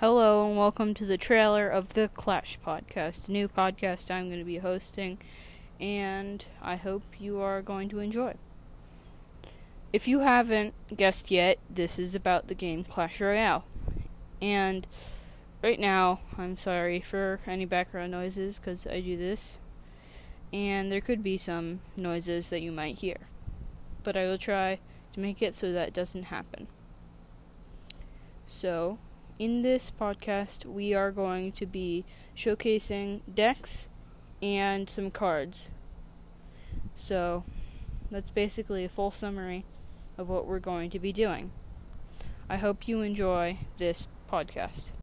Hello and welcome to the trailer of the Clash podcast, a new podcast I'm going to be hosting, and I hope you are going to enjoy. If you haven't guessed yet, this is about the game Clash Royale. And right now, I'm sorry for any background noises because I do this, and there could be some noises that you might hear. But I will try to make it so that doesn't happen. So, in this podcast, we are going to be showcasing decks and some cards. So, that's basically a full summary of what we're going to be doing. I hope you enjoy this podcast.